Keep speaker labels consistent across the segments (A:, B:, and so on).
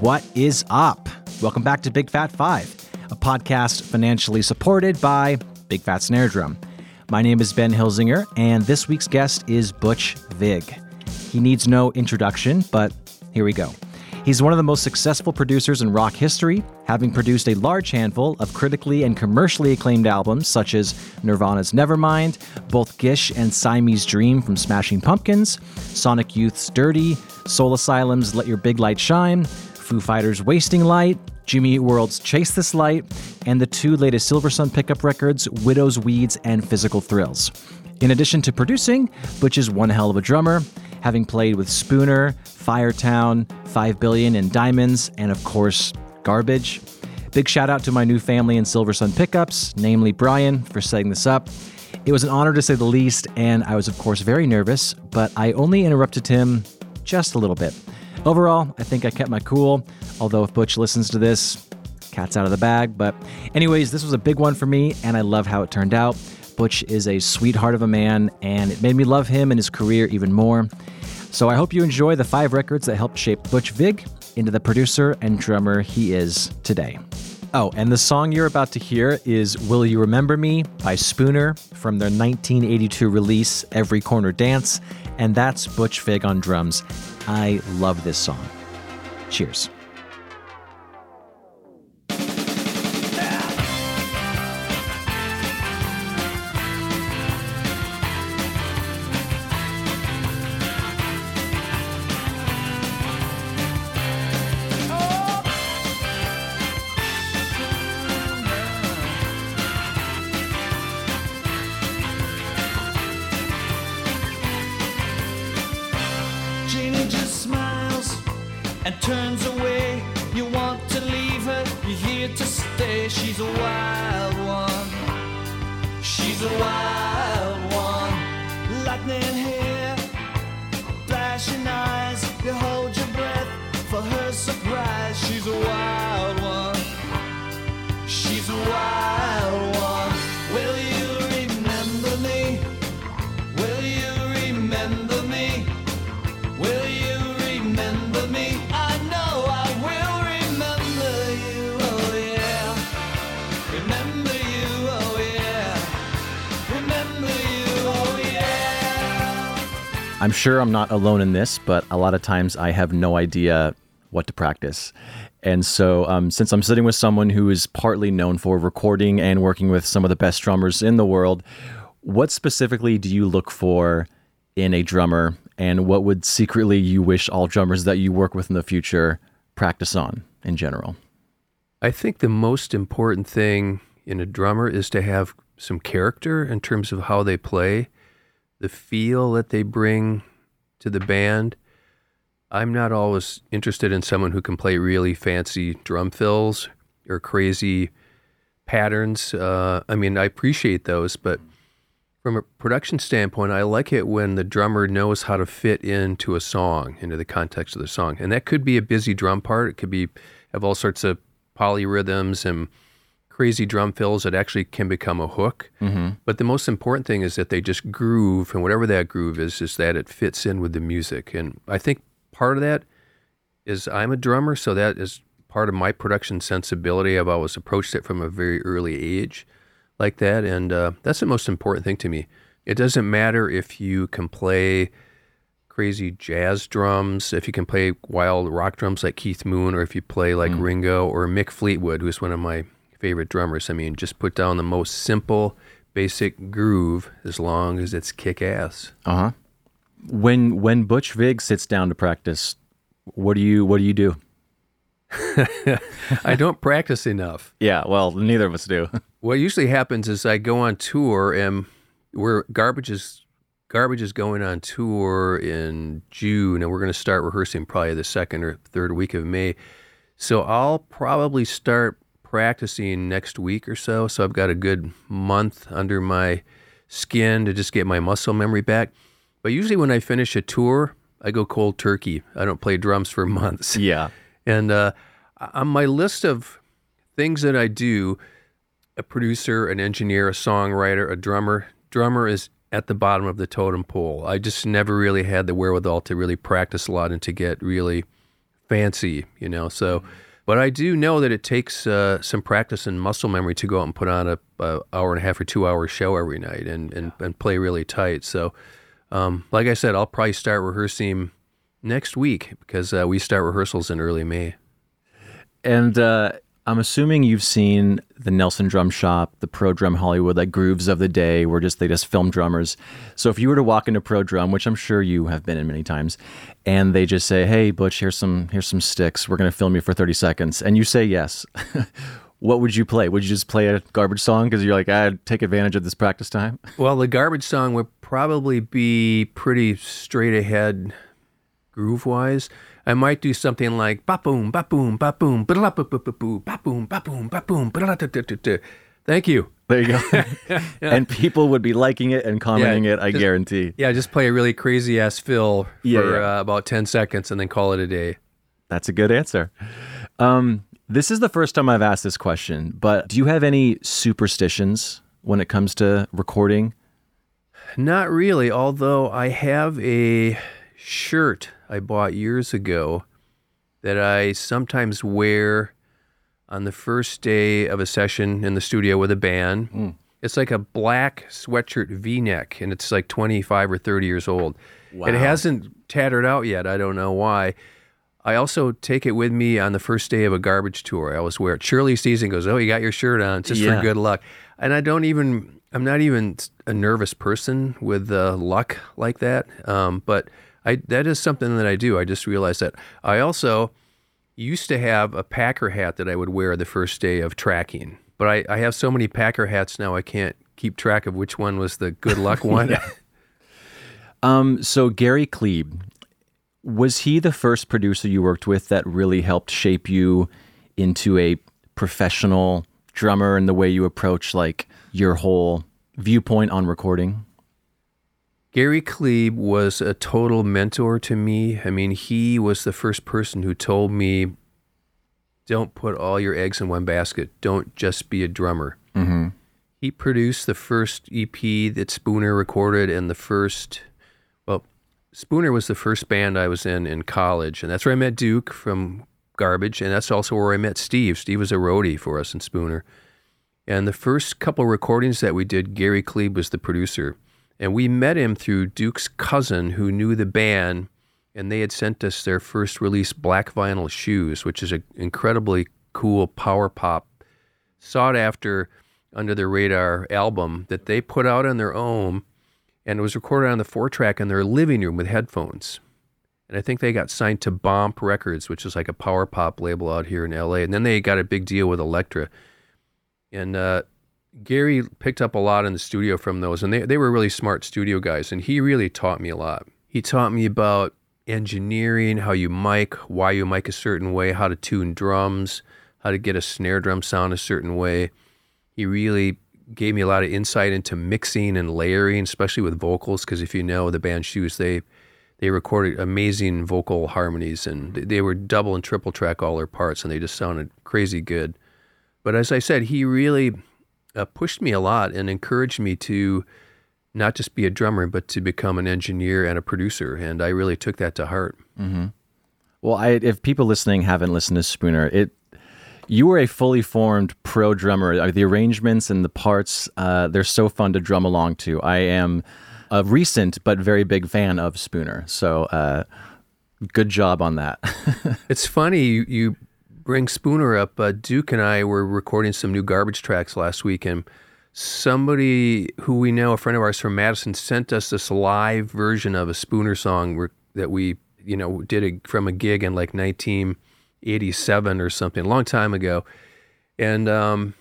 A: What is up? Welcome back to Big Fat Five, a podcast financially supported by Big Fat Snare Drum. My name is Ben Hilsinger, and this week's guest is Butch Vig. He needs no introduction, but here we go. He's one of the most successful producers in rock history, having produced a large handful of critically and commercially acclaimed albums such as Nirvana's Nevermind, both Gish and Siamese Dream from Smashing Pumpkins, Sonic Youth's Dirty, Soul Asylum's Let Your Big Light Shine, Foo Fighters' Wasting Light, Jimmy Eat World's Chase This Light, and the two latest Silversun pickup records, Widow's Weeds and Physical Thrills. In addition to producing, Butch is one hell of a drummer, having played with Spooner, Firetown, 5 Billion in Diamonds, and of course, Garbage. Big shout out to my new family in Silversun Pickups, namely Brian, for setting this up. It was an honor to say the least, and I was, of course, very nervous, but I only interrupted him just a little bit. Overall, I think I kept my cool, although if Butch listens to this, cat's out of the bag. But, anyways, this was a big one for me, and I love how it turned out. Butch is a sweetheart of a man, and it made me love him and his career even more. So I hope you enjoy the five records that helped shape Butch Vig into the producer and drummer he is today. Oh, and the song you're about to hear is Will You Remember Me by Spooner from their 1982 release, Every Corner Dance, and that's Butch Vig on drums. I love this song. Cheers.
B: Here to stay. She's a wild one. She's a wild
A: I'm sure I'm not alone in this, but a lot of times I have no idea what to practice. And so, um, since I'm sitting with someone who is partly known for recording and working with some of the best drummers in the world, what specifically do you look for in a drummer? And what would secretly you wish all drummers that you work with in the future practice on in general?
C: I think the most important thing in a drummer is to have some character in terms of how they play, the feel that they bring to the band. I'm not always interested in someone who can play really fancy drum fills or crazy patterns. Uh, I mean, I appreciate those, but from a production standpoint, I like it when the drummer knows how to fit into a song, into the context of the song. And that could be a busy drum part. It could be have all sorts of polyrhythms and crazy drum fills that actually can become a hook. But the most important thing is that they just groove, and whatever that groove is, is that it fits in with the music. And I think part of that is I'm a drummer, so that is part of my production sensibility. I've always approached it from a very early age like that, and uh, that's the most important thing to me. It doesn't matter if you can play crazy jazz drums, if you can play wild rock drums like Keith Moon, or if you play like Ringo or Mick Fleetwood, who's one of my favorite drummers. I mean, just put down the most simple, basic groove as long as it's kick ass.
A: Uh huh. When when Butch Vig sits down to practice, what do you what do you do?
C: I don't practice enough.
A: Yeah, well, neither of us do.
C: What usually happens is I go on tour and we're garbage is garbage is going on tour in June and we're going to start rehearsing probably the second or third week of May. So I'll probably start practicing next week or so. So I've got a good month under my skin to just get my muscle memory back. But usually when I finish a tour, I go cold turkey. I don't play drums for months.
A: yeah.
C: And uh, on my list of things that I do, a producer, an engineer, a songwriter, a drummer. Drummer is at the bottom of the totem pole. I just never really had the wherewithal to really practice a lot and to get really fancy, you know. So, but I do know that it takes uh, some practice and muscle memory to go out and put on a, a hour and a half or two hour show every night and, and, and play really tight. So, um, like I said, I'll probably start rehearsing next week because uh, we start rehearsals in early May.
A: And uh, I'm assuming you've seen the Nelson Drum Shop, the Pro Drum Hollywood, like grooves of the day, where just they just film drummers. So if you were to walk into Pro Drum, which I'm sure you have been in many times, and they just say, "Hey, Butch, here's some here's some sticks. We're gonna film you for 30 seconds," and you say yes. what would you play? Would you just play a garbage song because you're like, I'd take advantage of this practice time?
C: Well, the garbage song would probably be pretty straight ahead groove wise. I might do something like ba boom, ba boom, ba boom, ba ba ba ba boo, ba boom, ba boom, ba boom, ba Thank you.
A: There you go. and people would be liking it and commenting
C: Yeah,
A: it, I
C: just-
A: guarantee.
C: Yeah, just play a really crazy ass fill for
A: Yeah, yeah.
C: Uh, about 10 seconds and then call it a day.
A: That's a good answer. Um, this is the first time I've asked this question, but do you have any superstitions when it comes to recording?
C: Not really, although I have a shirt I bought years ago that I sometimes wear on the first day of a session in the studio with a band. It's like a black sweatshirt v neck, and it's like 25 or 30 years old. It hasn't tattered out yet. I don't know why. I also take it with me on the first day of a garbage tour. I always wear it. Shirley sees and goes, Oh, you got your shirt on just
A: Yeah.
C: for good luck. And I don't even, I'm not even a nervous person with uh, luck like that. Um, but I, that is something that I do. I just realized that. I also used to have a Packer hat that I would wear the first day of tracking. But I, I have so many Packer hats now, I can't keep track of which one was the good luck one.
A: Um, so Gary Klebe, was he the first producer you worked with that really helped shape you into a professional drummer and the way you approach like your whole viewpoint on recording?
C: Gary Klebe was a total mentor to me. I mean, he was the first person who told me, don't put all your eggs in one basket. Don't just be a drummer.
A: Mm-hmm.
C: He produced the first EP that Spooner recorded and the first, well, Spooner was the first band I was in in college. And that's where I met Duke from Garbage. And that's also where I met Steve. Steve was a roadie for us in Spooner. And the first couple recordings that we did, Gary Klebe was the producer. And we met him through Duke's cousin who knew the band, and they had sent us their first release, Black Vinyl Shoes, which is an incredibly cool power pop, sought after, under the radar album that they put out on their own. And it was recorded on the four track in their living room with headphones. And I think they got signed to Bomp Records, which is like a power pop label out here in LA. And then they got a big deal with Elektra. And uh, Gary picked up a lot in the studio from those, and they, they were really smart studio guys, and he really taught me a lot. He taught me about engineering, how you mic, why you mic a certain way, how to tune drums, how to get a snare drum sound a certain way. He really gave me a lot of insight into mixing and layering, especially with vocals, because if you know the band Shoes, they they recorded amazing vocal harmonies, and they- they were double and triple track all their parts, and they just sounded crazy good. But as I said, he really uh, pushed me a lot and encouraged me to not just be a drummer, but to become an engineer and a producer. And I really took that to heart.
A: Well, I, if people listening haven't listened to Spooner, it you were a fully formed pro drummer. The arrangements and the parts, uh, they're so fun to drum along to. I am a recent but very big fan of Spooner. So, uh, good job on that.
C: It's funny you, you bring Spooner up. Uh, Duke and I were recording some new garbage tracks last week, and somebody who we know, a friend of ours from Madison, sent us this live version of a Spooner song that we, you know, did a, from a gig in like 1987 or something, a long time ago. And um,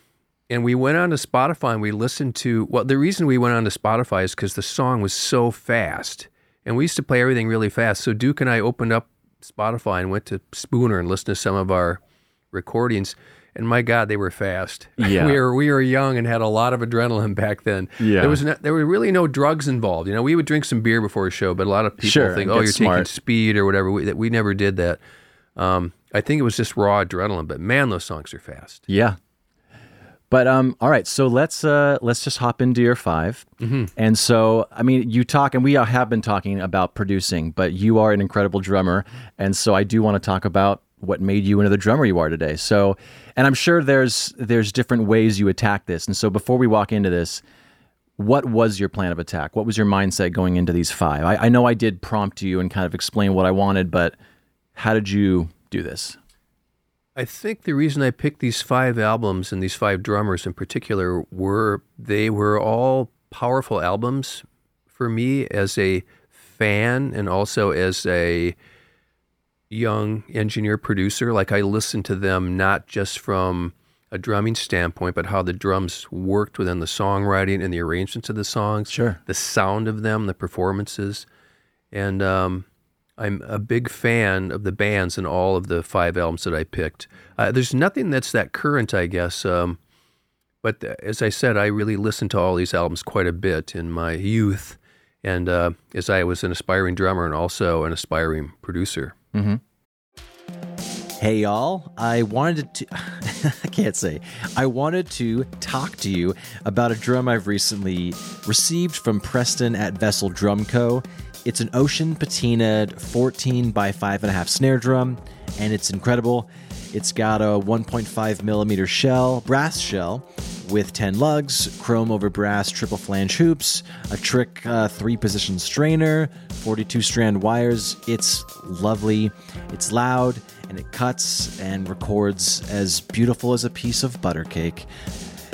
C: and we went on to Spotify and we listened to. Well, the reason we went on to Spotify is because the song was so fast, and we used to play everything really fast. So Duke and I opened up Spotify and went to Spooner and listened to some of our recordings. And my God, they were fast.
A: Yeah.
C: we were we were young and had a lot of adrenaline back then.
A: Yeah.
C: there was no, there were really no drugs involved. You know, we would drink some beer before a show, but a lot of people
A: Sure,
C: think, oh, you're
A: smart.
C: taking speed or whatever. We, that we never did that. Um, I think it was just raw adrenaline. But man, those songs are fast.
A: yeah. But um, all right, so let's uh, let's just hop into your 5 And so, I mean, you talk, and we have been talking about producing, but you are an incredible drummer, and so I do want to talk about what made you into the drummer you are today. So, and I'm sure there's there's different ways you attack this. And so, before we walk into this, what was your plan of attack? What was your mindset going into these five? I, I know I did prompt you and kind of explain what I wanted, but how did you do this?
C: I think the reason I picked these five albums and these five drummers in particular were they were all powerful albums for me as a fan and also as a young engineer producer. Like I listened to them not just from a drumming standpoint, but how the drums worked within the songwriting and the arrangements of the songs,
A: Sure.
C: the sound of them, the performances, and um, I'm a big fan of the bands in all of the five albums that I picked. Uh, there's nothing that's that current, I guess. Um, but th- as I said, I really listened to all these albums quite a bit in my youth, and uh, as I was an aspiring drummer and also an aspiring producer. Mm-hmm.
A: Hey y'all, I wanted to I can't say. I wanted to talk to you about a drum I've recently received from Preston at Vessel Drum Co. It's an ocean patinaed 14 by 5.5 snare drum, and it's incredible. It's got a 1.5 millimeter shell, brass shell, with 10 lugs, chrome over brass triple flange hoops, a trick uh, three position strainer, 42 strand wires. It's lovely, it's loud, and it cuts and records as beautiful as a piece of butter cake.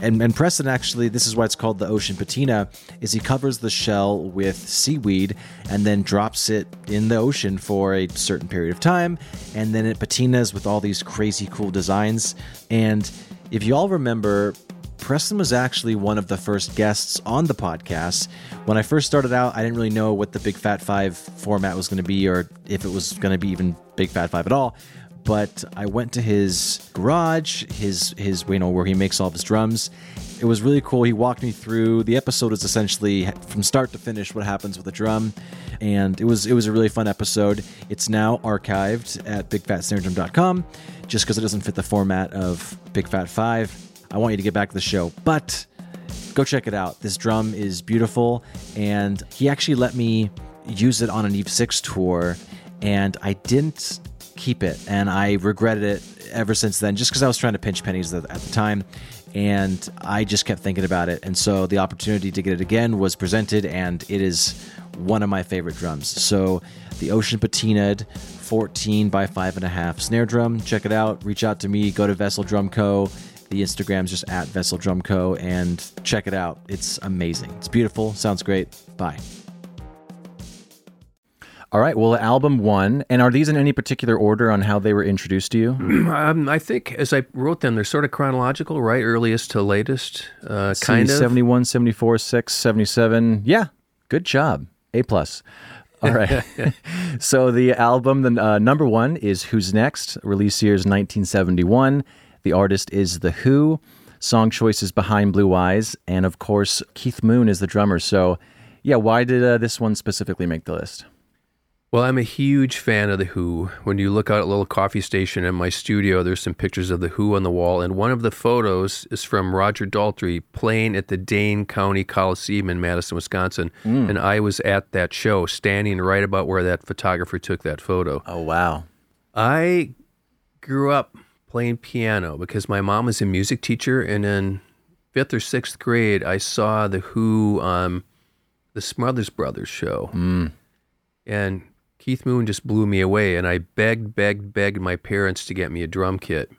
A: And, and Preston actually, this is why it's called the ocean patina, is he covers the shell with seaweed and then drops it in the ocean for a certain period of time, and then it patinas with all these crazy cool designs. And if you all remember, Preston was actually one of the first guests on the podcast. When I first started out, I didn't really know what the Big Fat Five format was going to be, or if it was going to be even Big Fat Five at all but I went to his garage, his his you know where he makes all of his drums. It was really cool. He walked me through. The episode is essentially from start to finish what happens with a drum, and it was it was a really fun episode. It's now archived at bigfatsnaredrum.com, just because it doesn't fit the format of Big Fat Five. I want you to get back to the show, but go check it out. This drum is beautiful, and he actually let me use it on an Eve Six tour, and I didn't keep it, and I regretted it ever since then, just because I was trying to pinch pennies at the time, and I just kept thinking about it, and so the opportunity to get it again was presented, and it is one of my favorite drums. So the Ocean Patinaed 14 by five and a half snare drum. Check it out. Reach out to me. Go to Vessel Drum Co. The Instagram's just at Vessel Drum Co. and check it out. It's amazing. It's beautiful. Sounds great. Bye. All right. Well, album one, and are these in any particular order on how they were introduced to you?
C: Um, I think as I wrote them, they're sort of chronological, right? Earliest to latest, uh, kind of.
A: 71, 74, 6, 77. Yeah. Good job. A plus. All right. so the album, the uh, number one is Who's Next, release year is 1971. The artist is The Who. Song choices Behind Blue Eyes. And of course, Keith Moon is the drummer. So, yeah, why did uh, this one specifically make the list?
C: Well, I'm a huge fan of The Who. When you look out at a little coffee station in my studio, there's some pictures of The Who on the wall. And one of the photos is from Roger Daltrey playing at the Dane County Coliseum in Madison, Wisconsin. And I was at that show, standing right about where that photographer took that photo.
A: Oh, wow.
C: I grew up playing piano because my mom was a music teacher, and in fifth or sixth grade, I saw the Who on the Smothers Brothers show, mm. and Keith Moon just blew me away. And I begged, begged, begged my parents to get me a drum kit,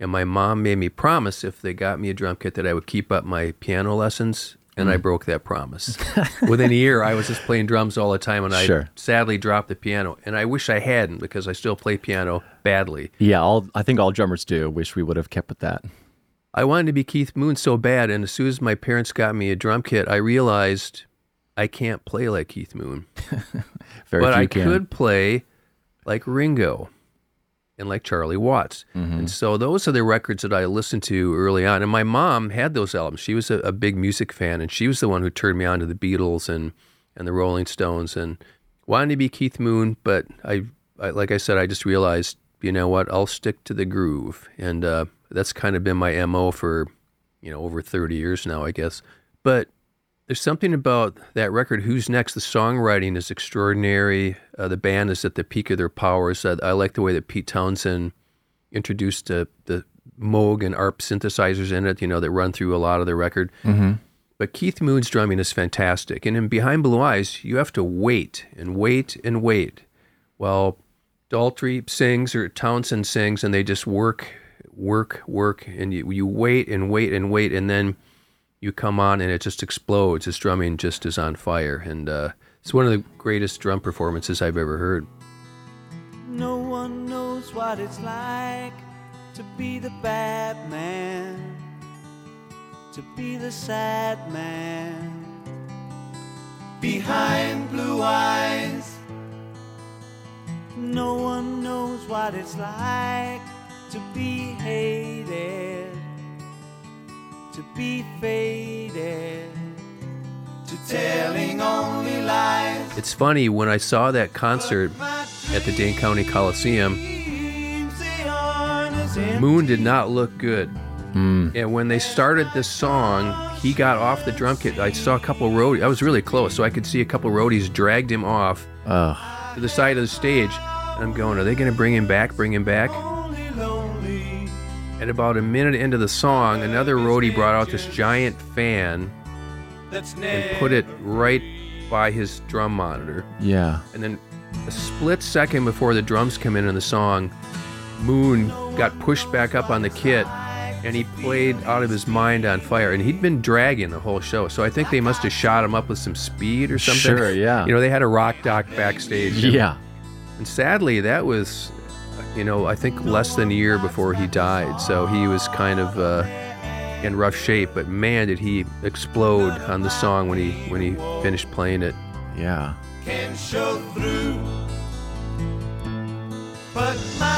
C: and my mom made me promise if they got me a drum kit that I would keep up my piano lessons. And I hmm. broke that promise. Within a year, I was just playing drums all the time, and I
A: Sure.
C: sadly dropped the piano. And I wish I hadn't because I still play piano badly.
A: Yeah, all, I think all drummers do. Wish we would have kept with that.
C: I wanted to be Keith Moon so bad, and as soon as my parents got me a drum kit, I realized I can't play like Keith Moon,
A: Very
C: but I
A: can.
C: could play like Ringo and like Charlie Watts.
A: Mm-hmm.
C: And so those are the records that I listened to early on. And my mom had those albums. She was a, a big music fan, and she was the one who turned me on to the Beatles and and the Rolling Stones, and wanted to be Keith Moon. But I, I like I said, I just realized, you know what? I'll stick to the groove, and uh, that's kind of been my mo for you know, over 30 years now, I guess. But there's something about that record, Who's Next? The songwriting is extraordinary. Uh, the band is at the peak of their powers. I, I like the way that Pete Townshend introduced uh, the Moog and ARP synthesizers in it, you know, that run through a lot of the record.
A: Mm-hmm.
C: But Keith Moon's drumming is fantastic. And in Behind Blue Eyes, you have to wait and wait and wait while Daltrey sings or Townshend sings, and they just work, work, work. And you, you wait and wait and wait. And then you come on and it just explodes. His drumming just is on fire. And uh, it's one of the greatest drum performances I've ever heard.
B: No one knows what it's like to be the bad man, to be the sad man. Behind blue eyes, no one knows what it's like to be hated, to be faded, to telling only lies.
C: It's funny, when I saw that concert at the Dane County Coliseum, Moon did not look good. Hmm. And when they started this song, he got off the drum kit. I saw a couple roadies. I was really close, so I could see a couple roadies dragged him off
A: Ugh.
C: to the side of the stage. And I'm going, are they going to bring him back? Bring him back? At about a minute into the song, another roadie brought out this giant fan and put it right by his drum monitor.
A: Yeah.
C: And then a split second before the drums come in in the song, Moon got pushed back up on the kit and he played out of his mind on fire. And he'd been dragging the whole show. So I think they must have shot him up with some speed or something.
A: Sure, yeah.
C: You know, they had a rock doc backstage. And,
A: Yeah.
C: and sadly, that was, you know, I think less than a year before he died. So he was kind of uh, in rough shape. But man, did he explode on the song when he when he finished playing it.
A: Yeah.
B: can show through.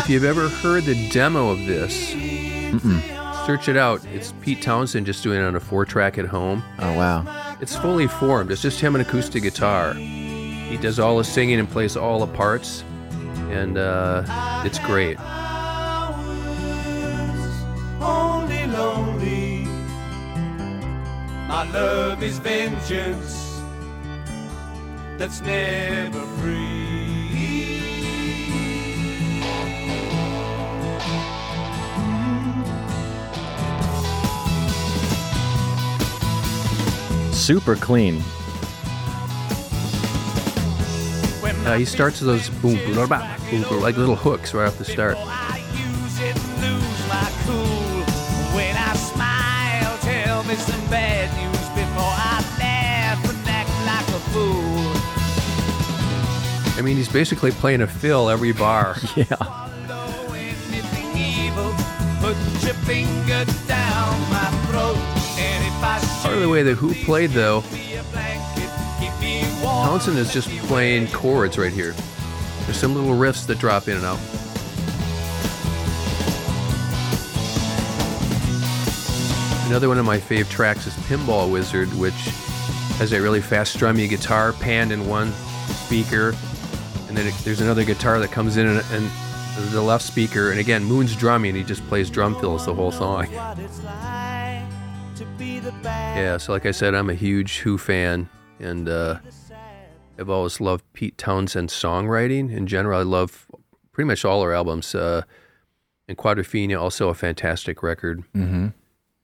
C: If you've ever heard the demo of this, search it out. It's Pete Townshend just doing it on a four track at home.
A: Oh, wow.
C: It's fully formed, it's just him and acoustic guitar. He does all the singing and plays all the parts, and uh, it's great.
B: only lonely. My love is vengeance that's never free.
A: Super clean.
C: Uh, he starts with those boom, boom, boom, boom, like little hooks right off the start.
B: I
C: mean, he's basically playing a fill every bar.
A: yeah.
C: Part of the way that Who played, though, Townshend is just playing chords right here. There's some little riffs that drop in and out. Another one of my fave tracks is Pinball Wizard, which has a really fast strummy guitar panned in one speaker, and then it, there's another guitar that comes in and, and the left speaker, and again Moon's drumming. He just plays drum fills the whole song.
B: What it's like to be the bad
C: Yeah, so like I said, I'm a huge Who fan, and uh, I've always loved Pete Townshend's songwriting in general. I love pretty much all her albums. Uh, and Quadrophenia, also a fantastic record.
A: Mm-hmm.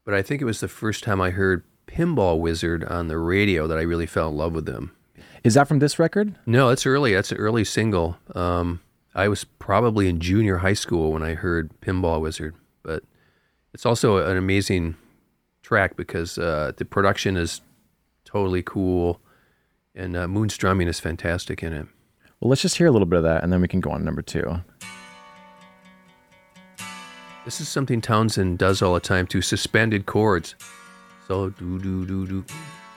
C: But I think it was the first time I heard Pinball Wizard on the radio that I really fell in love with them.
A: Is that from this record?
C: No, that's early. That's an early single. Um, I was probably in junior high school when I heard Pinball Wizard, but it's also an amazing track because uh, the production is totally cool, and uh, Moon's drumming is fantastic in it.
A: Well, let's just hear a little bit of that, and then we can go on to number two.
C: This is something Townshend does all the time too. Suspended chords. So do do do do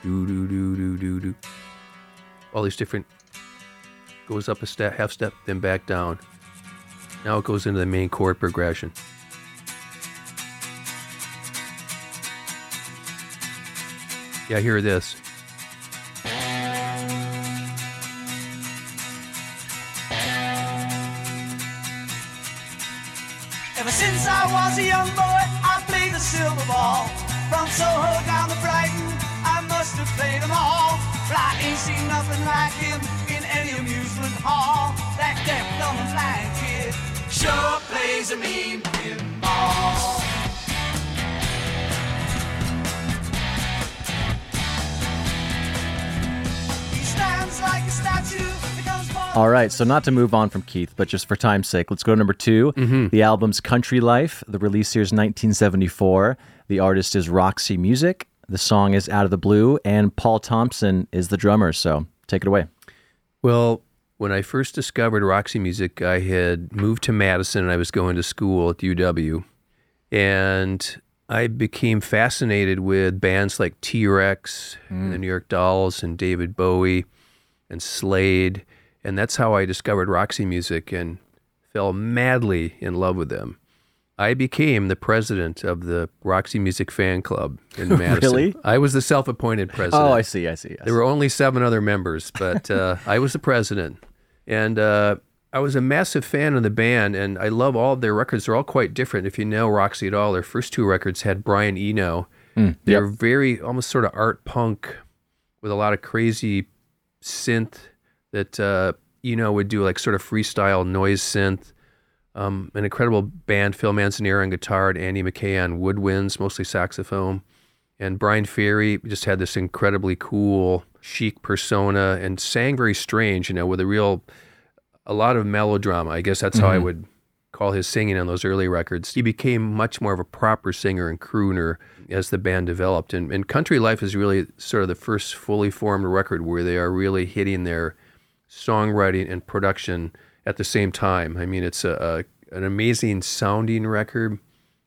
C: do do do do do do. All these different goes up a step, half step, then back down. Now it goes into the main chord progression. Yeah, hear this.
B: Sure plays a mean pinball. He stands like a statue.
A: All right, so not to move on from Keith, but just for time's sake, let's go to number 2 mm-hmm. The album's Country Life. The release year is 1974. The artist is Roxy Music. The song is Out of the Blue, and Paul Thompson is the drummer. So take it away.
C: Well, when I first discovered Roxy Music, I had moved to Madison and I was going to school at UW. And I became fascinated with bands like T Rex and the New York Dolls and David Bowie and Slade. And that's how I discovered Roxy Music and fell madly in love with them. I became the president of the Roxy Music fan club in Madison.
A: Really?
C: I was the self appointed president.
A: Oh, I see, I see. I
C: There were only seven other members, but uh, I was the president. And uh, I was a massive fan of the band, and I love all of their records. They're all quite different. If you know Roxy at all, their first two records had Brian Eno. They're very almost sort of art punk with a lot of crazy synth that uh, Eno would do, like sort of freestyle noise synth. Um, an incredible band, Phil Manzanera on guitar, and Andy Mackay on woodwinds, mostly saxophone. And Bryan Ferry just had this incredibly cool, chic persona and sang very strange, you know, with a real, a lot of melodrama. I guess that's how I mm-hmm. would call his singing on those early records. He became much more of a proper singer and crooner as the band developed. And, and Country Life is really sort of the first fully formed record where they are really hitting their songwriting and production at the same time. I mean, it's a, a an amazing sounding record.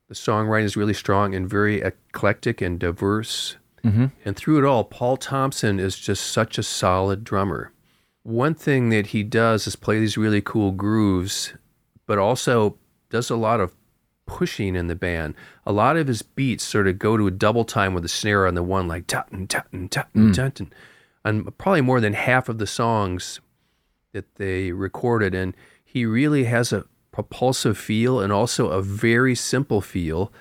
C: The songwriting is really strong and very eclectic and diverse. Mm-hmm. And through it all, Paul Thompson is just such a solid drummer. One thing that he does is play these really cool grooves, but also does a lot of pushing in the band. A lot of his beats sort of go to a double time with the snare on the one, like tutton, tutton, tutton, mm. tutton. And probably more than half of the songs that they recorded. And he really has a propulsive feel and also a very simple feel.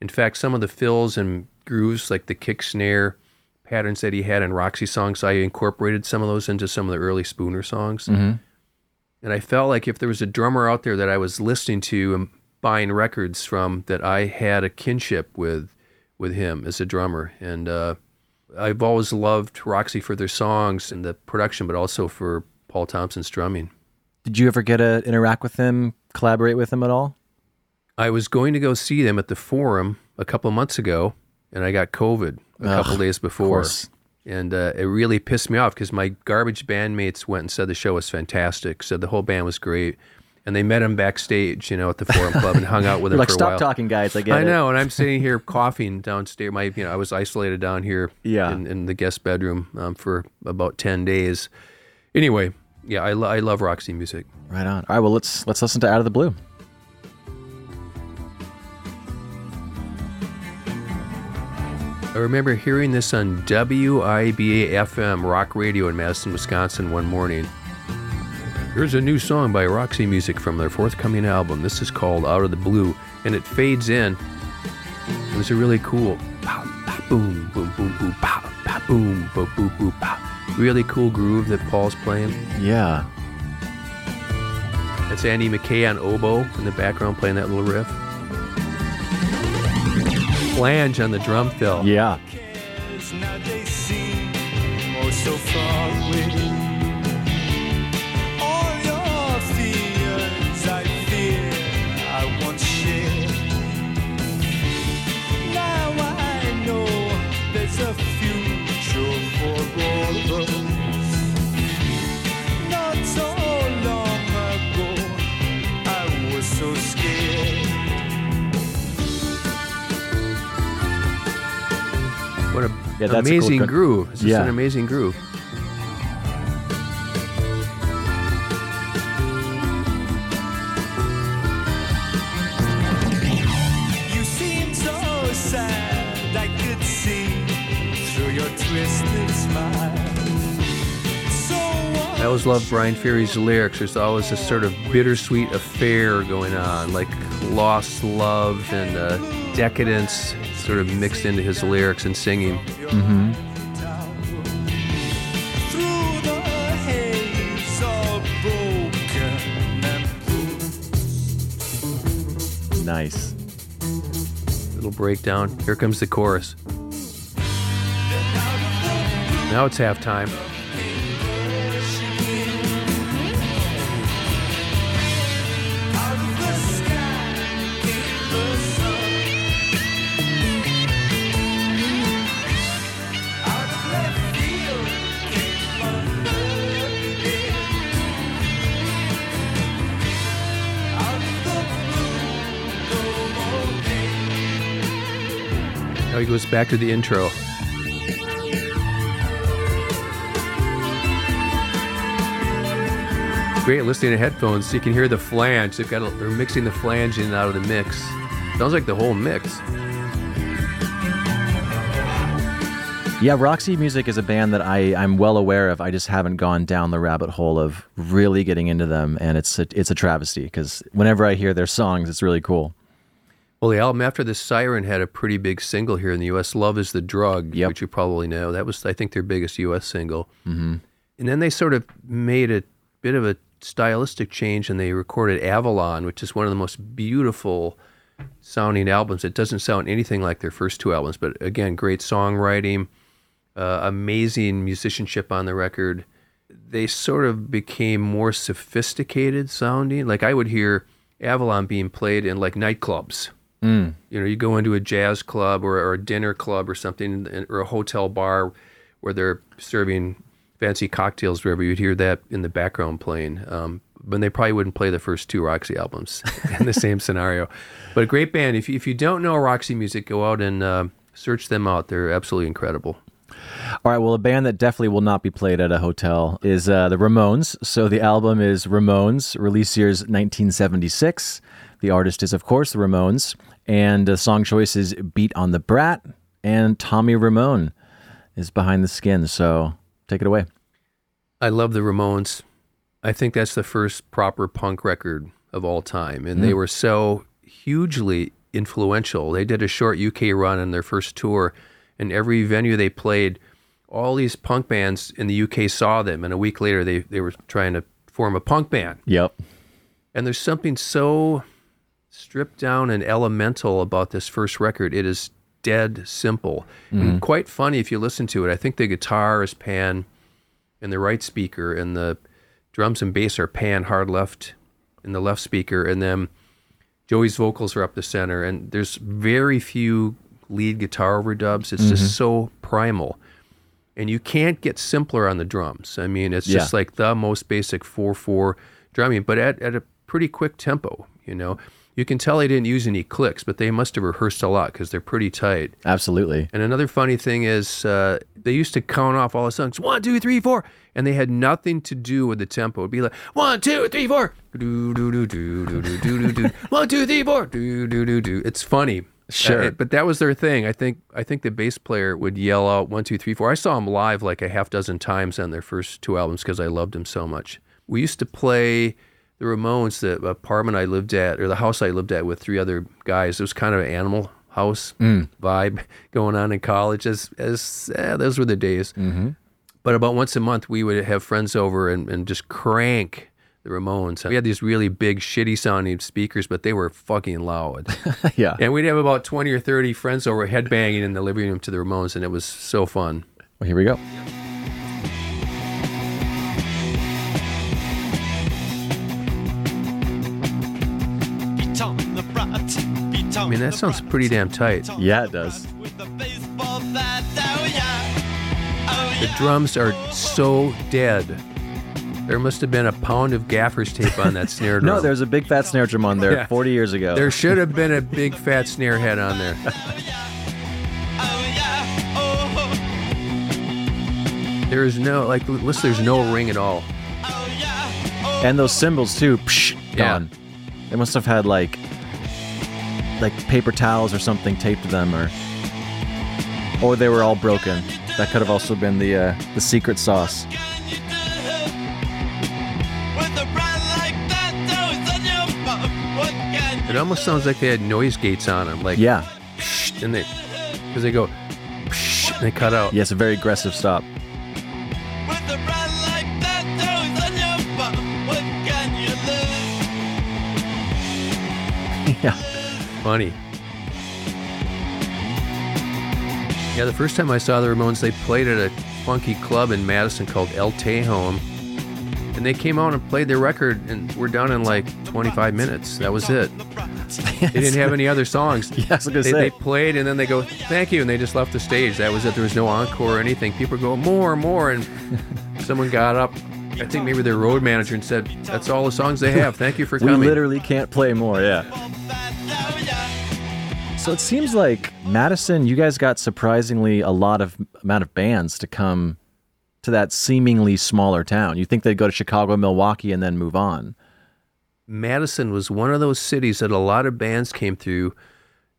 C: In fact, some of the fills and grooves, like the kick snare patterns that he had in Roxy songs, I incorporated some of those into some of the early Spooner songs. And I felt like if there was a drummer out there that I was listening to and buying records from, that I had a kinship with with him as a drummer. And uh, I've always loved Roxy for their songs and the production, but also for Paul Thompson's drumming.
A: Did you ever get to interact with him, collaborate with him at all?
C: I was going to go see them at the Forum a couple of months ago, and I got COVID a couple days before. And uh, it really pissed me off because my garbage bandmates went and said the show was fantastic, said the whole band was great. And they met him backstage, you know, at the Forum Club and hung out with him
A: like,
C: for a while.
A: stop
C: while.
A: talking, guys. I get
C: I
A: it.
C: know, and I'm sitting here coughing downstairs. My, you know, I was isolated down here
A: Yeah.
C: in, in the guest bedroom um, for about ten days. Anyway, yeah, I, lo- I love Roxy music.
A: Right on. All right, well, let's let's listen to Out of the Blue.
C: I remember hearing this on WIBA FM rock radio in Madison, Wisconsin one morning. Here's a new song by Roxy Music from their forthcoming album. This is called Out of the Blue, and it fades in. It was a really cool pow, pow, boom, boom, boom, boom, pow, pow, boom, boom, boom, boom, pow. Really cool groove that Paul's playing.
A: Yeah.
C: That's Andy Mackay on oboe in the background playing that little riff. Flange on the drum fill.
A: Yeah.
B: cares, now
A: Yeah, that's a cool
C: amazing groove. It's just
A: Yeah.
C: an amazing groove.
B: You seem so sad, I could see through your twisted smile. So
C: That always love Bryan Ferry's lyrics. There's always this sort of bittersweet affair going on, like lost love and uh, decadence sort of mixed into his lyrics and singing.
B: And
A: Nice.
C: Little breakdown. Here comes the chorus. Now it's halftime. Goes back to the intro. Great listening to headphones so you can hear the flange. They've got a, they're mixing the flange in and out of the mix. Sounds like the whole mix.
A: Yeah, Roxy Music is a band that I, I'm well aware of. I just haven't gone down the rabbit hole of really getting into them, and it's a, it's a travesty because whenever I hear their songs, it's really cool.
C: Well, the album after the Siren had a pretty big single here in the U.S. "Love Is the Drug,"
A: Yep.
C: which you probably know. That was, I think, their biggest U.S. single. Mm-hmm. And then they sort of made a bit of a stylistic change, and they recorded "Avalon," which is one of the most beautiful sounding albums. It doesn't sound anything like their first two albums, but again, great songwriting, uh, amazing musicianship on the record. They sort of became more sophisticated sounding. Like I would hear Avalon being played in like nightclubs. You know, you go into a jazz club or, or a dinner club or something, or a hotel bar where they're serving fancy cocktails, wherever you'd hear that in the background playing. Um, but they probably wouldn't play the first two Roxy albums in the same scenario. But a great band. If you, if you don't know Roxy music, go out and uh, search them out. They're absolutely incredible.
A: All right, well, a band that definitely will not be played at a hotel is uh, the Ramones. So the album is Ramones, release year's 1976. The artist is, of course, the Ramones, and the song choice is "Beat on the Brat," and Tommy Ramone is behind the skin. So take it away.
C: I love the Ramones. I think that's the first proper punk record of all time. And they mm. were so hugely influential. They did a short UK run on their first tour, and every venue they played, all these punk bands in the UK saw them. And a week later, they, they were trying to form a punk band.
A: Yep.
C: And there's something so stripped down and elemental about this first record. It is dead simple and mm-hmm. quite funny if you listen to it. I think the guitar is pan in the right speaker, and the drums and bass are pan hard left in the left speaker, and then Joey's vocals are up the center. And there's very few lead guitar overdubs. It's just mm-hmm. so primal. And you can't get simpler on the drums. I mean, it's just like the most basic 4 4 drumming, but at, at a pretty quick tempo, you know. You can tell they didn't use any clicks, but they must have rehearsed a lot because they're pretty tight.
A: Absolutely.
C: And another funny thing is, uh, they used to count off all the songs one, two, three, four, and they had nothing to do with the tempo. It'd be like one, two, three, four, do do do do do do do do do, one, two, three, four, do do do do. It's funny,
A: Sure.
C: Uh, but that was their thing. I think I think the bass player would yell out one, two, three, four. I saw him live like a half dozen times on their first two albums because I loved him so much. We used to play the Ramones, the apartment I lived at, or the house I lived at with three other guys. It was kind of an animal house vibe going on in college. As as eh, those were the days. But about once a month, we would have friends over and, and just crank the Ramones. We had these really big, shitty sounding speakers, but they were fucking loud.
A: yeah.
C: and we'd have about 20 or 30 friends over headbanging in the living room to the Ramones, and it was so fun.
A: Well, here we go.
B: I
C: mean, that sounds pretty damn tight.
A: Yeah, it does.
C: The drums are so dead. There must have been a pound of gaffer's tape on that snare drum.
A: No, there's a big fat snare drum on there
C: Yeah.
A: 40 years ago.
C: There should have been a big fat snare head on there. There is no like listen, there's no ring at all.
A: and those cymbals too. Psh,
C: Yeah.
A: gone. They must have had like like paper towels or something taped to them, or or they were all broken. That could have also been the uh, the secret sauce.
C: It almost sounds like they had noise gates on them, like
A: yeah,
C: and they because they go, and they cut out.
A: Yeah, it's a very aggressive stop.
C: Funny. Yeah, the first time I saw the Ramones, they played at a funky club in Madison called El Tejon. And they came out and played their record, and we're done in like 25 minutes. That was it. They didn't have any other songs.
A: Yeah, I was
C: they,
A: say.
C: they played, and then they go, "Thank you," and they just left the stage. That was it. There was no encore or anything. People go, "More, more," and someone got up. I think maybe their road manager and said, "That's all the songs they have. Thank you for coming."
A: We
C: coming."
A: literally can't play more, yeah. So it seems like Madison, you guys got surprisingly a lot of amount of bands to come to that seemingly smaller town. You think they'd go to Chicago, Milwaukee, and then move on.
C: Madison was one of those cities that a lot of bands came through.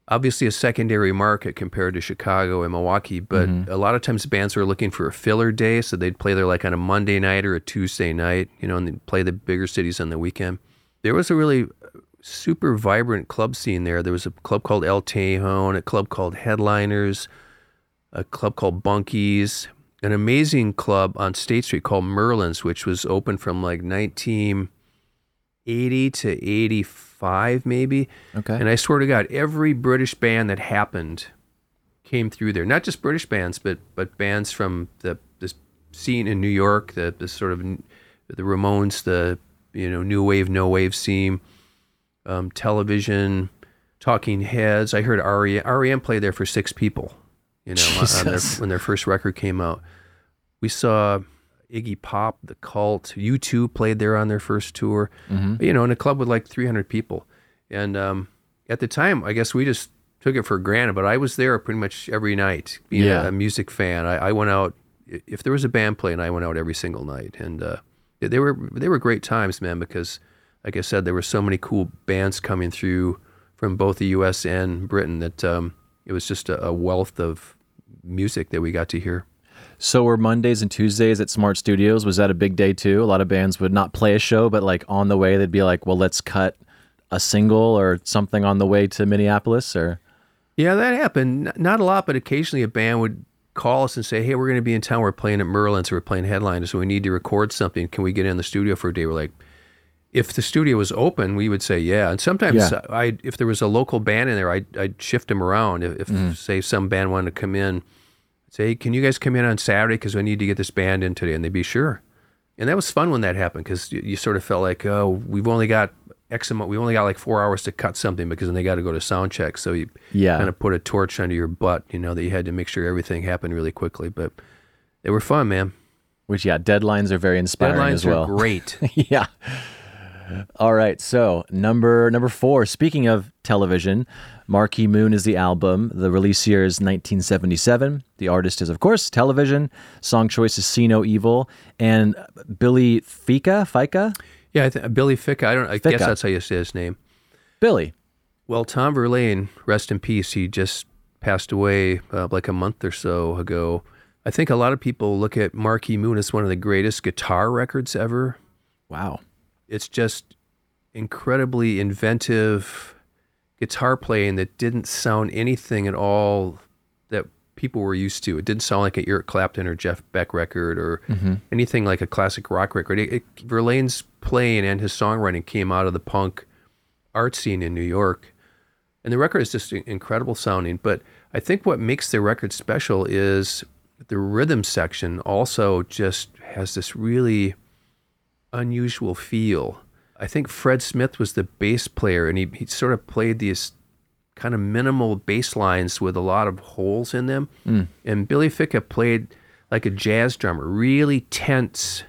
C: Obviously, a secondary market compared to Chicago and Milwaukee, but mm-hmm. a lot of times bands were looking for a filler day, so they'd play there like on a Monday night or a Tuesday night, you know, and they'd play the bigger cities on the weekend. There was a really super vibrant club scene there. There was a club called El Tejon, a club called Headliners, a club called Bunkies, an amazing club on State Street called Merlin's, which was open from like 1980 to 85, maybe.
A: Okay.
C: And I swear to God, every British band that happened came through there. Not just British bands, but but bands from the this scene in New York, the the sort of the Ramones, the you know new wave, no wave scene, um, television, Talking Heads. I heard REM, REM play there for six people. You know, on their, when their first record came out, we saw Iggy Pop, The Cult, U2 played there on their first tour. You know, in a club with like 300 people. And um, at the time, I guess we just took it for granted. But I was there pretty much every night, being
A: Yeah.
C: a, a music fan. I, I went out if there was a band playing, I went out every single night, and uh, they were they were great times, man. Because, like I said, there were so many cool bands coming through from both the U.S. and Britain that um, it was just a, a wealth of music that we got to hear.
A: So were Mondays and Tuesdays at Smart Studios? Was that a big day too? A lot of bands would not play a show, but like on the way, they'd be like, "Well, let's cut a single or something on the way to Minneapolis." Or
C: Yeah, that happened. Not a lot, but occasionally a band would call us and say, "Hey, we're going to be in town. We're playing at Merlin's. Or we're playing headliners, so we need to record something. Can we get in the studio for a day?" We're like, if the studio was open, we would say yeah. And sometimes
A: Yeah.
C: Uh, I, if there was a local band in there, I'd, I'd shift them around. If, if mm. say some band wanted to come in, say, hey, "Can you guys come in on Saturday? Because we need to get this band in today," and they'd be sure. And that was fun when that happened because you, you sort of felt like, oh, we've only got X amount, we only got like four hours to cut something because then they got to go to sound check. So you
A: Yeah.
C: kind of put a torch under your butt, you know, that you had to make sure everything happened really quickly. But they were fun, man.
A: which, yeah, deadlines are very inspiring
C: Deadlines
A: as well.
C: are great.
A: yeah. All right. So number number four. Speaking of television, Marquee Moon is the album. The release year is 1977. The artist is, of course, television. Song choice is "See No Evil" and Billy Fika. Fika.
C: yeah, I th- Billy Ficca. I don't. I
A: Ficca.
C: guess that's how you say his name.
A: Billy.
C: Well, Tom Verlaine, rest in peace. He just passed away uh, like a month or so ago. I think a lot of people look at Marquee Moon as one of the greatest guitar records ever.
A: Wow.
C: It's just incredibly inventive guitar playing that didn't sound anything at all that people were used to. It didn't sound like an Eric Clapton or Jeff Beck record or mm-hmm. anything like a classic rock record. It, it, Verlaine's playing and his songwriting came out of the punk art scene in New York. And the record is just incredible sounding. But I think what makes the record special is the rhythm section also just has this really unusual feel. I think Fred Smith was the bass player, and he, he sort of played these kind of minimal bass lines with a lot of holes in them. Hmm. And Billy Ficca played like a jazz drummer, really tense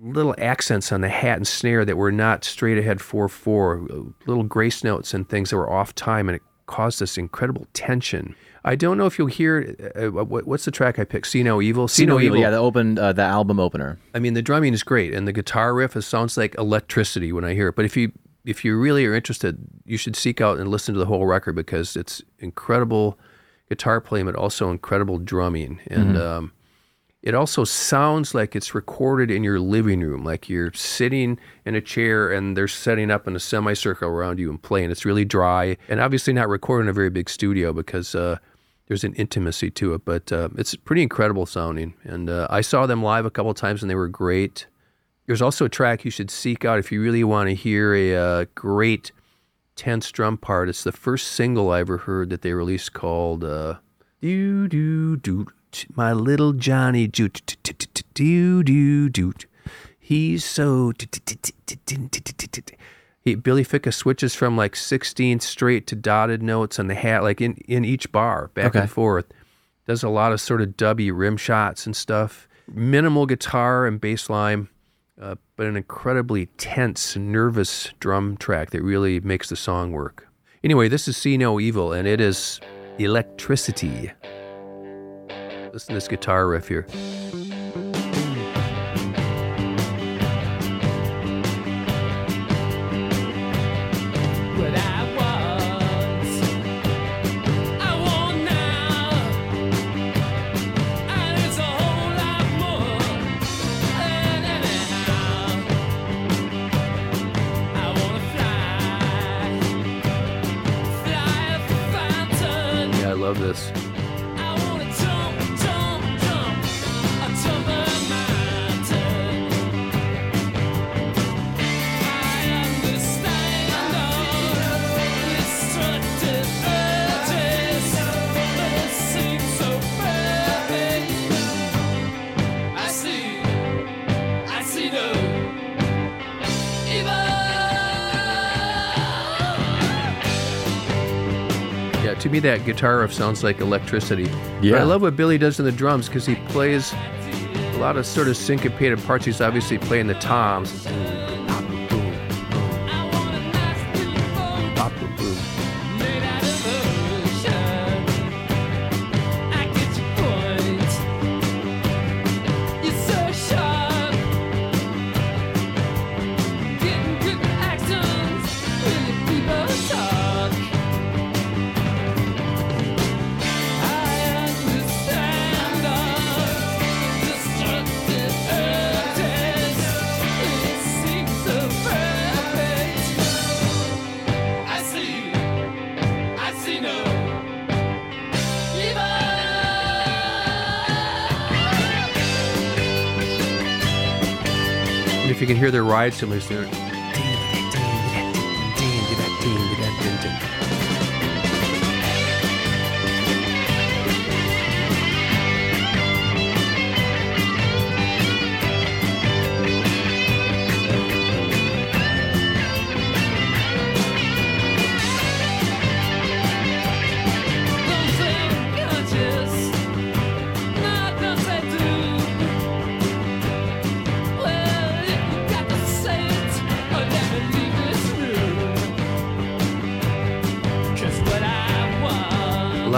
C: little accents on the hat and snare that were not straight ahead 4 4, little grace notes and things that were off time, and it caused this incredible tension. I don't know if you'll hear uh, what, what's the track I picked? See No Evil?
A: See No Evil. Yeah, the open uh, the album opener.
C: I mean, the drumming is great, and the guitar riff it sounds like electricity when I hear it. But if you if you really are interested, you should seek out and listen to the whole record because it's incredible guitar playing, but also incredible drumming. And um, it also sounds like it's recorded in your living room, like you're sitting in a chair and they're setting up in a semicircle around you and playing. It's really dry and obviously not recorded in a very big studio because uh, there's an intimacy to it, but uh, it's pretty incredible sounding. And uh, I saw them live a couple times and they were great. There's also a track you should seek out if you really want to hear a uh, great tense drum part. It's the first single I ever heard that they released called "Do Do Do." My little Johnny do do do. He's so. He, Billy Ficca switches from like 16 straight to dotted notes on the hat, like in, in each bar, back
A: Okay.
C: and forth. Does a lot of sort of dubby rim shots and stuff. Minimal guitar and bass line, uh, but an incredibly tense, nervous drum track that really makes the song work. Anyway, this is See No Evil, and it is electricity. Listen to this guitar riff here. Guitar riff sounds like electricity.
A: Yeah.
C: But I love what Billy does in the drums because he plays a lot of sort of syncopated parts. He's obviously playing the toms. You can hear their ride cymbals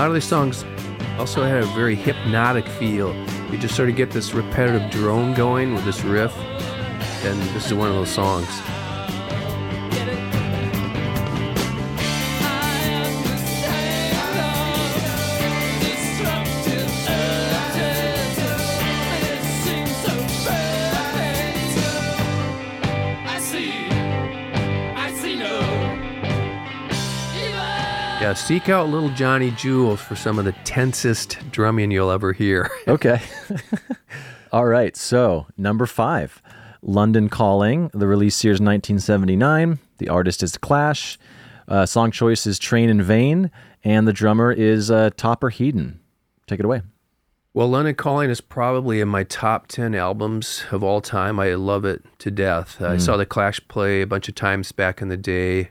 C: lot of these songs also had a very hypnotic feel. You just sort of get this repetitive drone going with this riff, and this is one of those songs. Seek out little Johnny Jewel for some of the tensest drumming you'll ever hear.
A: Okay. All right. So, number five London Calling. The release year is 1979. The artist is The Clash. Uh, song choice is Train in Vain. And the drummer is uh, Topper Headon. Take it away.
C: Well, London Calling is probably in my top 10 albums of all time. I love it to death. I saw The Clash play a bunch of times back in the day.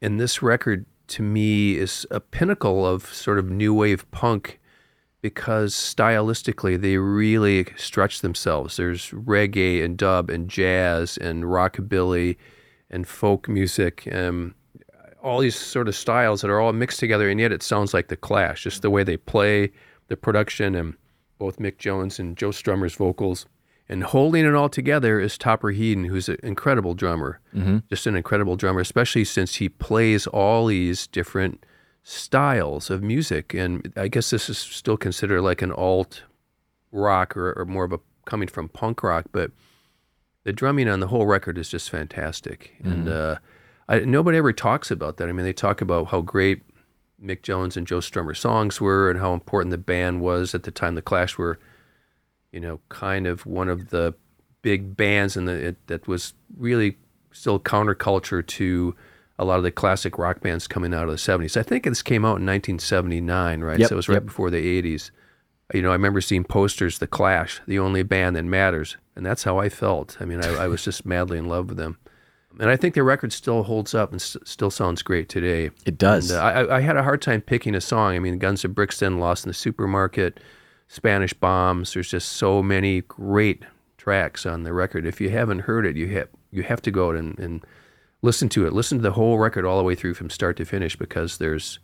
C: And this record, to me, is a pinnacle of sort of new wave punk because stylistically they really stretch themselves. There's reggae and dub and jazz and rockabilly and folk music. and all these sort of styles that are all mixed together, and yet it sounds like the Clash. Just the way they play, the production, and both Mick Jones and Joe Strummer's vocals. And holding it all together is Topper Headon, who's an incredible drummer. Just an incredible drummer, especially since he plays all these different styles of music. And I guess this is still considered like an alt rock or, or more of a coming from punk rock, but the drumming on the whole record is just fantastic. And uh, I, nobody ever talks about that. I mean, they talk about how great Mick Jones and Joe Strummer songs were and how important the band was at the time. The Clash were, you know, kind of one of the big bands and it, that was really still counterculture to a lot of the classic rock bands coming out of the 70s. I think this came out in 1979, right?
A: Yep,
C: so it was right
A: yep.
C: before the 80s. You know, I remember seeing posters, The Clash, the only band that matters. And that's how I felt. I mean, I, I was just madly in love with them. And I think the record still holds up and s- still sounds great today.
A: It does.
C: And, uh, I, I had a hard time picking a song. I mean, Guns of Brixton, Lost in the Supermarket, Spanish Bombs. There's just so many great tracks on the record. If you haven't heard it, you have you have to go out and, and listen to it. Listen to the whole record all the way through from start to finish because there's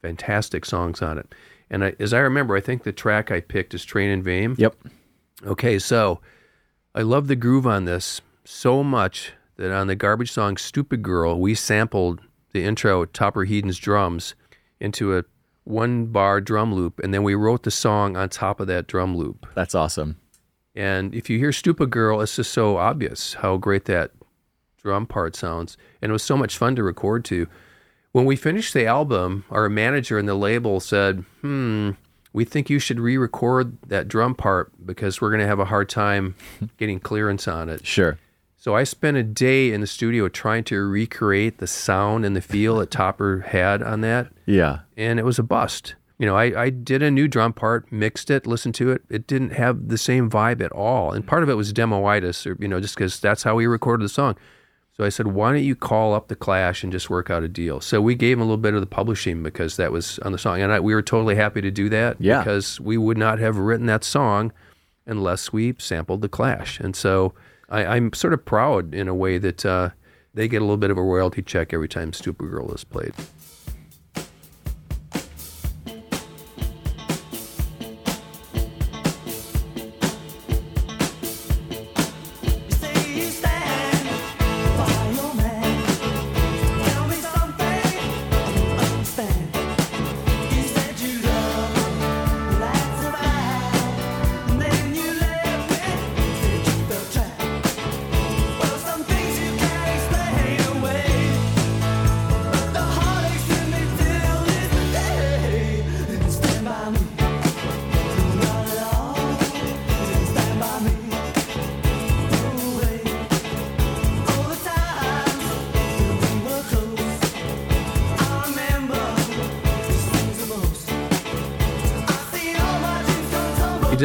C: fantastic songs on it. And I, as I remember, I think the track I picked is Train in Vain.
A: yep.
C: Okay, so I love the groove on this so much that on the garbage song Stupid Girl, we sampled the intro Topper Headon's drums into a one bar drum loop, and then we wrote the song on top of that drum loop.
A: That's awesome.
C: And if you hear Stupid Girl, it's just so obvious how great that drum part sounds. And it was so much fun to record to. When we finished the album, our manager and the label said, hmm, we think you should re record that drum part because we're going to have a hard time getting clearance on it.
A: Sure.
C: So I spent a day in the studio trying to recreate the sound and the feel that Topper had on that
A: Yeah.
C: and it was a bust. You know, I, I did a new drum part, mixed it, listened to it. It didn't have the same vibe at all. And part of it was demoitis, or, you know, just because that's how we recorded the song. So I said, why don't you call up the Clash and just work out a deal? So we gave him a little bit of the publishing because that was on the song. And I, we were totally happy to do that
A: Yeah.
C: because we would not have written that song unless we sampled the Clash. And so I, I'm sort of proud in a way that uh, they get a little bit of a royalty check every time Stupid Girl is played.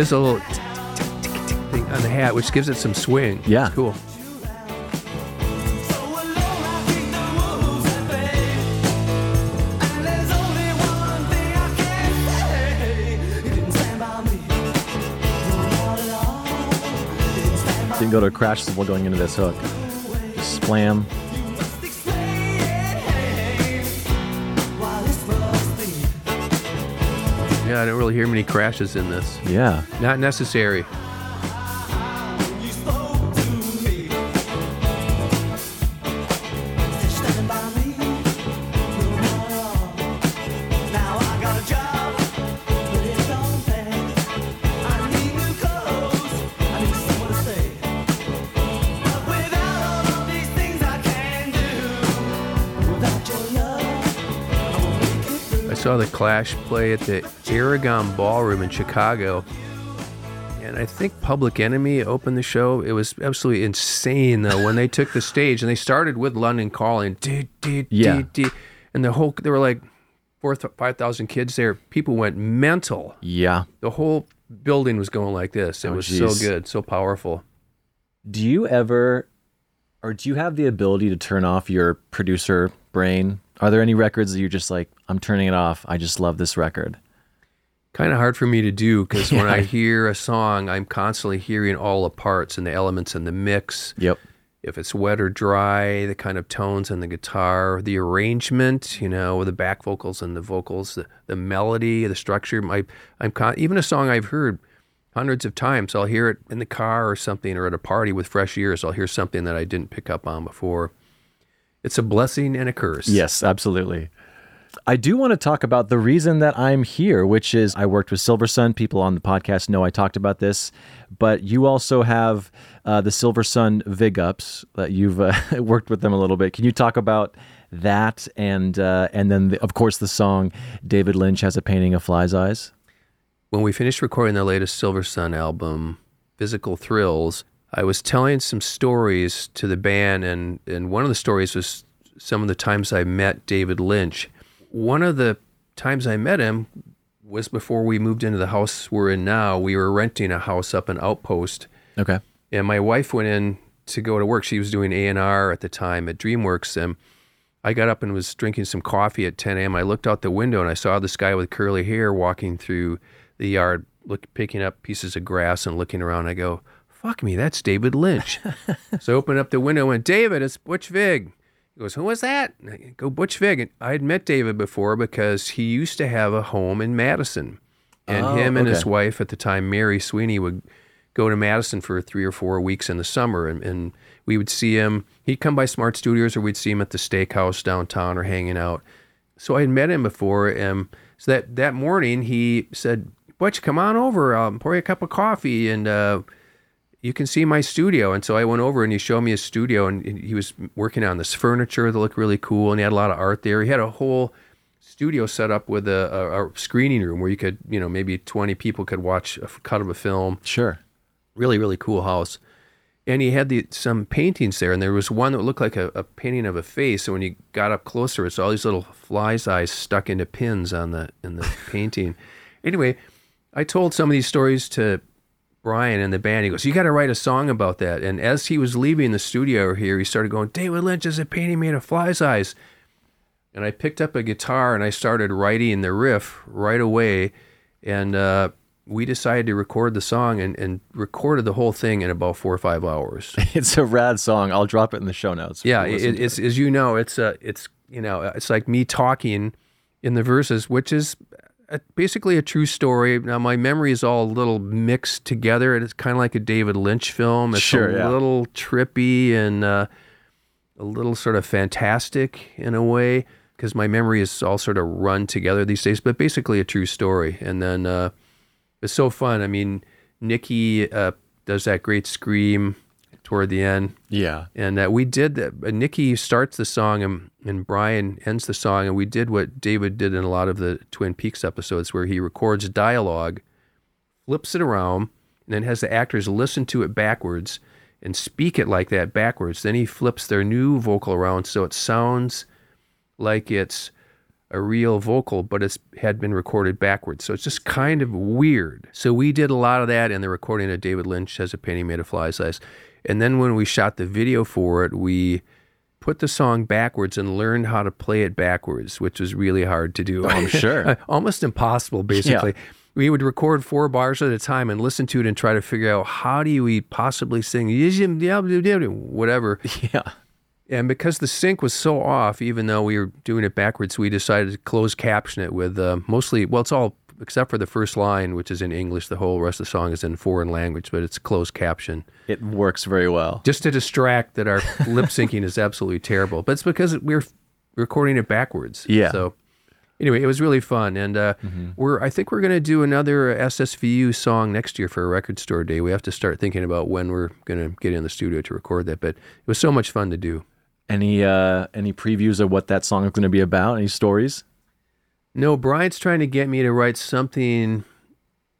B: Come tumbling
C: He does a little tick, tick, tick, tick thing on the hat, which gives it some swing.
A: Yeah.
C: It's cool.
B: So alone I keep the wolves at bay. And there's only one thing I can didn't stand by me, not at all. He didn't stand by
A: Didn't go to a crash cymbal going into this hook. Just splam.
C: Yeah, I don't really hear many crashes in this.
A: Yeah.
C: Not necessary. Saw the Clash play at the Aragon Ballroom in Chicago. And I think Public Enemy opened the show. It was absolutely insane, though, when they took the stage and they started with London Calling. Dee, dee,
A: Yeah.
C: dee. And the whole, there were like four, 5,000 kids there. People went mental.
A: Yeah.
C: The whole building was going like this. It
A: Oh,
C: was
A: geez.
C: so good, so powerful.
A: Do you ever, or do you have the ability to turn off your producer brain? Are there any records that you're just like, I'm turning it off. I just love this record.
C: kind of hard for me to do because when I hear a song, I'm constantly hearing all the parts and the elements and the mix.
A: Yep.
C: If it's wet or dry, the kind of tones on the guitar, the arrangement, you know, the back vocals and the vocals, the, the melody, the structure. My, I'm con- even a song I've heard hundreds of times. I'll hear it in the car or something, or at a party with fresh ears. I'll hear something that I didn't pick up on before. It's a blessing and a curse.
A: Yes, absolutely. I do want to talk about the reason that I'm here, which is I worked with Silversun. People on the podcast know I talked about this, but you also have uh, the Silversun Vig Ups that you've uh, worked with them a little bit. Can you talk about that and uh, and then the, of course the song David Lynch has a painting of fly's eyes?
C: When we finished recording the latest Silversun album, Physical Thrills, I was telling some stories to the band, and, and one of the stories was some of the times I met David Lynch. One of the times I met him was before we moved into the house we're in now. We were renting a house up in Outpost,
A: Okay.
C: and my wife went in to go to work. She was doing A and R at the time at DreamWorks, and I got up and was drinking some coffee at 10 a.m. I looked out the window and I saw this guy with curly hair walking through the yard, look, picking up pieces of grass and looking around. I go, "Fuck me, that's David Lynch." so I opened up the window and went, "David, it's Butch Vig." Goes, "Who was that?" I go, "Butch Vig." And I had met David before because he used to have a home in Madison, and
A: Oh,
C: him and his wife at the time, Mary Sweeney, would go to Madison for three or four weeks in the summer, and, and we would see him. He'd come by Smart Studios, or we'd see him at the steakhouse downtown, or hanging out. So I had met him before, and so that that morning he said, "Butch, come on over. I'll pour you a cup of coffee, and uh, you can see my studio." And so I went over, and he showed me his studio, and he was working on this furniture that looked really cool, and he had a lot of art there. He had a whole studio set up with a, a, a screening room where you could, you know, maybe 20 people could watch a cut of a film
A: Sure.
C: really really cool house and he had the some paintings there and there was one that looked like a, a painting of a face and when you got up closer it's all these little flies eyes stuck into pins on the in the painting anyway i told some of these stories to brian and the band he goes you got to write a song about that and as he was leaving the studio here he started going david lynch is a painting made of flies eyes and I picked up a guitar and I started writing the riff right away. And uh, we decided to record the song and, and recorded the whole thing in about four or five hours.
A: It's a rad song. I'll drop it in the show notes.
C: yeah, it, it's as you know, it's uh, it's you know, it's like me talking in the verses, which is a, basically a true story. Now my memory is all a little mixed together, and it's kind of like a David Lynch film. It's
A: Sure,
C: a
A: yeah.
C: little trippy and uh, a little sort of fantastic in a way because my memory is all sort of run together these days. But basically a true story, and then uh, it's so fun. I mean, Nikki uh, does that great scream toward the end.
A: Yeah.
C: And uh, we did that. Uh, Nikki starts the song and, and Brian ends the song. And we did what David did in a lot of the Twin Peaks episodes where he records dialogue, flips it around, and then has the actors listen to it backwards and speak it like that backwards. Then he flips their new vocal around so it sounds like it's a real vocal, but it's had been recorded backwards. So it's just kind of weird. So we did a lot of that in the recording of David Lynch has a painting made of fly size. And then when we shot the video for it, we put the song backwards and learned how to play it backwards, which was really hard to do.
A: I'm sure.
C: Almost impossible, basically. We would record four bars at a time and listen to it and try to figure out how do we possibly sing whatever.
A: Yeah.
C: And because the sync was so off, even though we were doing it backwards, we decided to close caption it with uh, mostly, well, it's all except for the first line, which is in English. The whole rest of the song is in foreign language, but it's closed caption
A: It works very well.
C: just to distract that our lip syncing is absolutely terrible. But it's because we're recording it backwards.
A: Yeah.
C: So anyway, it was really fun, and uh, we're I think we're going to do another SSVU song next year for a record store day. We have to start thinking about when we're going to get in the studio to record that. But it was so much fun to do.
A: Any uh any previews of what that song is going to be about? Any stories?
C: No, Brian's trying to get me to write something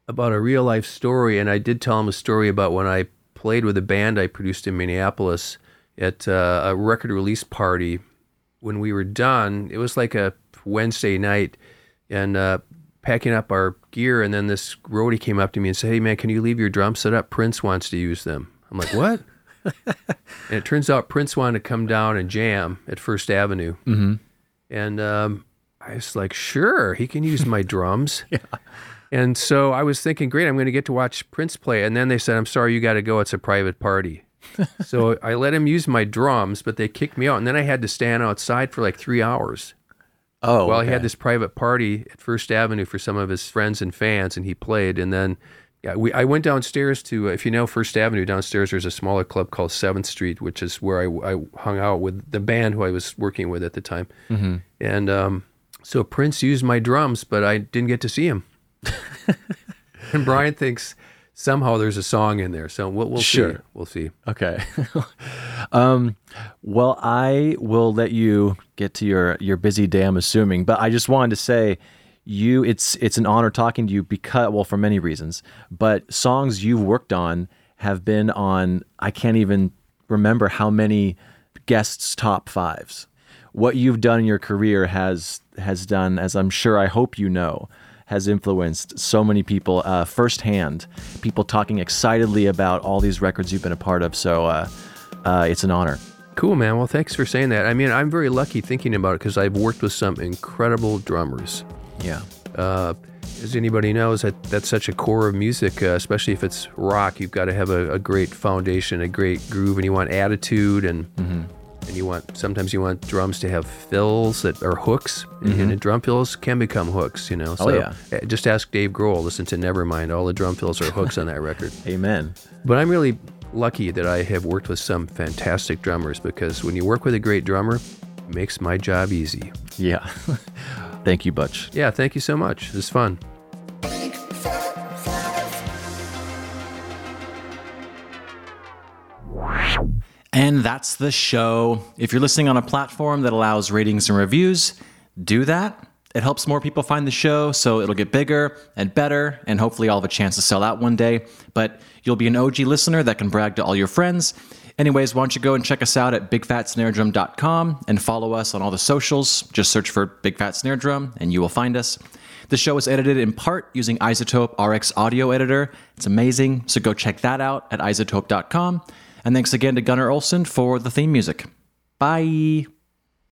C: about a real life story, and I did tell him a story about when I played with a band I produced in Minneapolis at uh, a record release party. When we were done, it was like a Wednesday night, and uh, packing up our gear, and then this roadie came up to me and said, "Hey man, can you leave your drum set up? Prince wants to use them." I'm like, "What?" and it turns out Prince wanted to come down and jam at First Avenue.
A: Mm-hmm.
C: And um, I was like, sure, he can use my drums. yeah. And so I was thinking, great, I'm going to get to watch Prince play. And then they said, I'm sorry, you got to go. It's a private party. so I let him use my drums, but they kicked me out. And then I had to stand outside for like three hours
A: Oh,
C: while he had this private party at First Avenue for some of his friends and fans, and he played. And then yeah, we I went downstairs to if you know First Avenue downstairs. There's a smaller club called Seventh Street, which is where I, I hung out with the band who I was working with at the time.
A: Mm-hmm.
C: And um, So Prince used my drums, but I didn't get to see him. and Brian thinks somehow there's a song in there. So we'll, we'll
A: Sure.
C: see. We'll see.
A: Okay. um, well, I will let you get to your your busy day. I'm assuming, but I just wanted to say, you it's it's an honor talking to you because well for many reasons, but songs you've worked on have been on. I can't even remember how many guests top fives. What you've done in your career has has done, as I'm sure I hope you know, has influenced so many people uh, firsthand. People talking excitedly about all these records you've been a part of. So uh, uh, it's an honor.
C: Cool, man. Well, thanks for saying that. I mean, I'm very lucky thinking about it because I've worked with some incredible drummers.
A: Yeah.
C: Uh, as anybody knows, that that's such a core of music, uh, especially if it's rock. You've got to have a, a great foundation, a great groove, and you want attitude, and and you want sometimes you want drums to have fills that are hooks, and the drum fills can become hooks. You know, so
A: yeah.
C: uh, just ask Dave Grohl. Listen to Nevermind. All the drum fills are hooks on that record.
A: Amen.
C: But I'm really lucky that I have worked with some fantastic drummers because when you work with a great drummer, it makes my job easy.
A: Yeah. Thank you, Butch.
C: Yeah, thank you so much. It's fun.
A: And that's the show. If you're listening on a platform that allows ratings and reviews, do that. It helps more people find the show, so it'll get bigger and better, and hopefully I'll have a chance to sell out one day. But you'll be an OG listener that can brag to all your friends. Anyways, why don't you go and check us out at bigfatsnaredrum.com and follow us on all the socials. Just search for Big Fat Snare Drum and you will find us. The show is edited in part using iZotope RX Audio Editor. It's amazing, so go check that out at izotope.com. And thanks again to Gunnar Olson for the theme music. Bye.